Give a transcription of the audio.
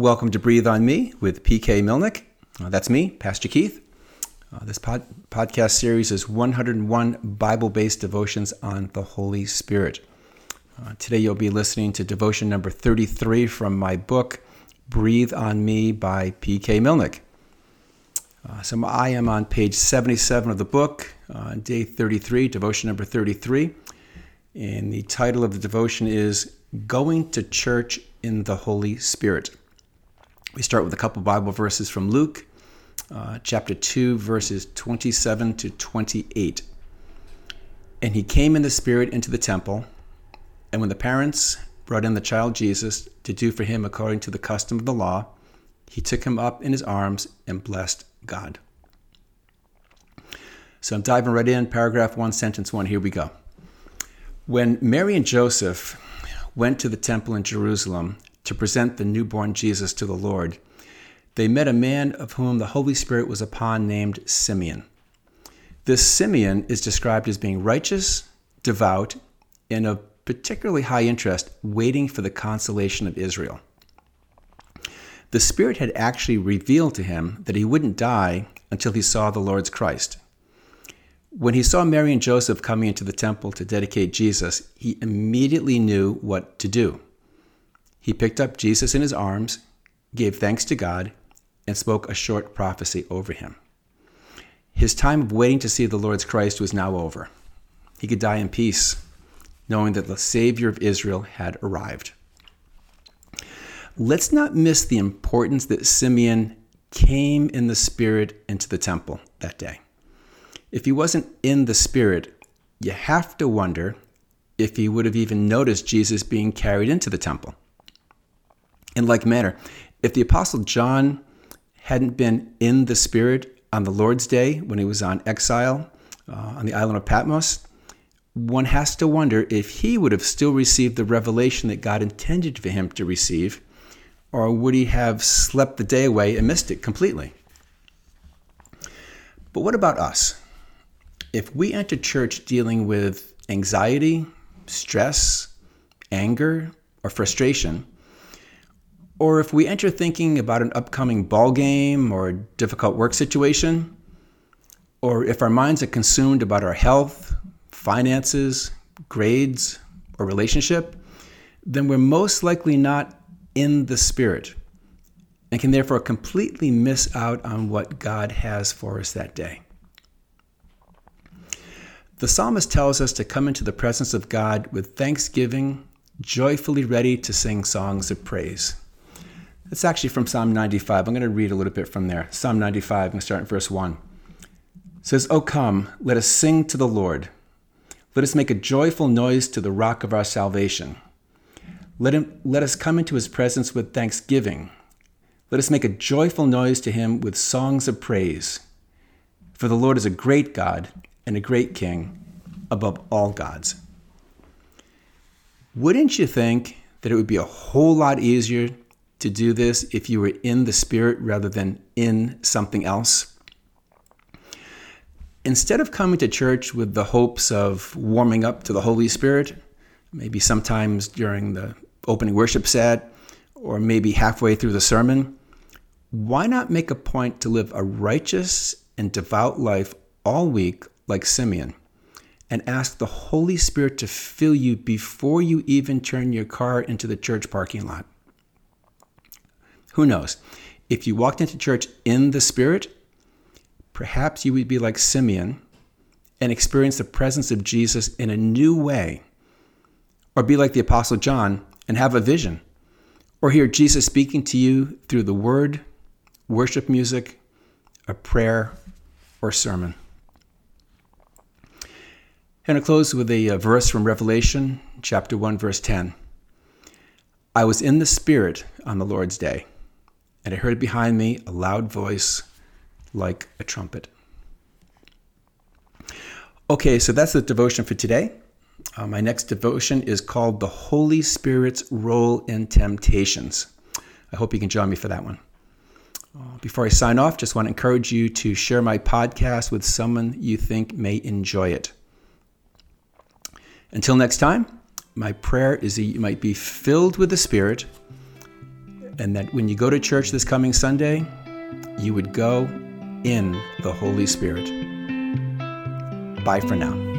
Welcome to Breathe on Me with PK Milnick. Uh, that's me, Pastor Keith. Uh, this pod- podcast series is 101 Bible based devotions on the Holy Spirit. Uh, today you'll be listening to devotion number 33 from my book, Breathe on Me by PK Milnick. Uh, so I am on page 77 of the book, uh, day 33, devotion number 33. And the title of the devotion is Going to Church in the Holy Spirit. We start with a couple Bible verses from Luke, uh, chapter 2, verses 27 to 28. And he came in the Spirit into the temple, and when the parents brought in the child Jesus to do for him according to the custom of the law, he took him up in his arms and blessed God. So I'm diving right in, paragraph one, sentence one. Here we go. When Mary and Joseph went to the temple in Jerusalem to present the newborn Jesus to the Lord, they met a man of whom the Holy Spirit was upon named Simeon. This Simeon is described as being righteous, devout, and of particularly high interest, waiting for the consolation of Israel. The Spirit had actually revealed to him that he wouldn't die until he saw the Lord's Christ. When he saw Mary and Joseph coming into the temple to dedicate Jesus, he immediately knew what to do. He picked up Jesus in his arms, gave thanks to God, and spoke a short prophecy over him. His time of waiting to see the Lord's Christ was now over. He could die in peace, knowing that the Savior of Israel had arrived. Let's not miss the importance that Simeon came in the Spirit into the temple that day. If he wasn't in the Spirit, you have to wonder if he would have even noticed Jesus being carried into the temple. In like manner, if the Apostle John hadn't been in the Spirit on the Lord's Day when he was on exile uh, on the island of Patmos, one has to wonder if he would have still received the revelation that God intended for him to receive, or would he have slept the day away and missed it completely? But what about us? If we enter church dealing with anxiety, stress, anger, or frustration, or if we enter thinking about an upcoming ball game or a difficult work situation, or if our minds are consumed about our health, finances, grades, or relationship, then we're most likely not in the Spirit and can therefore completely miss out on what God has for us that day. The psalmist tells us to come into the presence of God with thanksgiving, joyfully ready to sing songs of praise. It's actually from Psalm 95. I'm going to read a little bit from there. Psalm 95, I'm going to start in verse 1. It says, O come, let us sing to the Lord. Let us make a joyful noise to the rock of our salvation. Let, him, let us come into his presence with thanksgiving. Let us make a joyful noise to him with songs of praise. For the Lord is a great God and a great King above all gods. Wouldn't you think that it would be a whole lot easier to do this if you were in the Spirit rather than in something else. Instead of coming to church with the hopes of warming up to the Holy Spirit, maybe sometimes during the opening worship set or maybe halfway through the sermon, why not make a point to live a righteous and devout life all week like Simeon and ask the Holy Spirit to fill you before you even turn your car into the church parking lot? Who knows? If you walked into church in the Spirit, perhaps you would be like Simeon and experience the presence of Jesus in a new way. Or be like the Apostle John and have a vision. Or hear Jesus speaking to you through the word, worship music, a prayer, or sermon. And to close with a verse from Revelation, chapter 1, verse 10. I was in the Spirit on the Lord's day and I heard behind me a loud voice like a trumpet. Okay, so that's the devotion for today. Uh, my next devotion is called The Holy Spirit's Role in Temptations. I hope you can join me for that one. Uh, before I sign off, just want to encourage you to share my podcast with someone you think may enjoy it. Until next time, my prayer is that you might be filled with the Spirit and that when you go to church this coming Sunday, you would go in the Holy Spirit. Bye for now.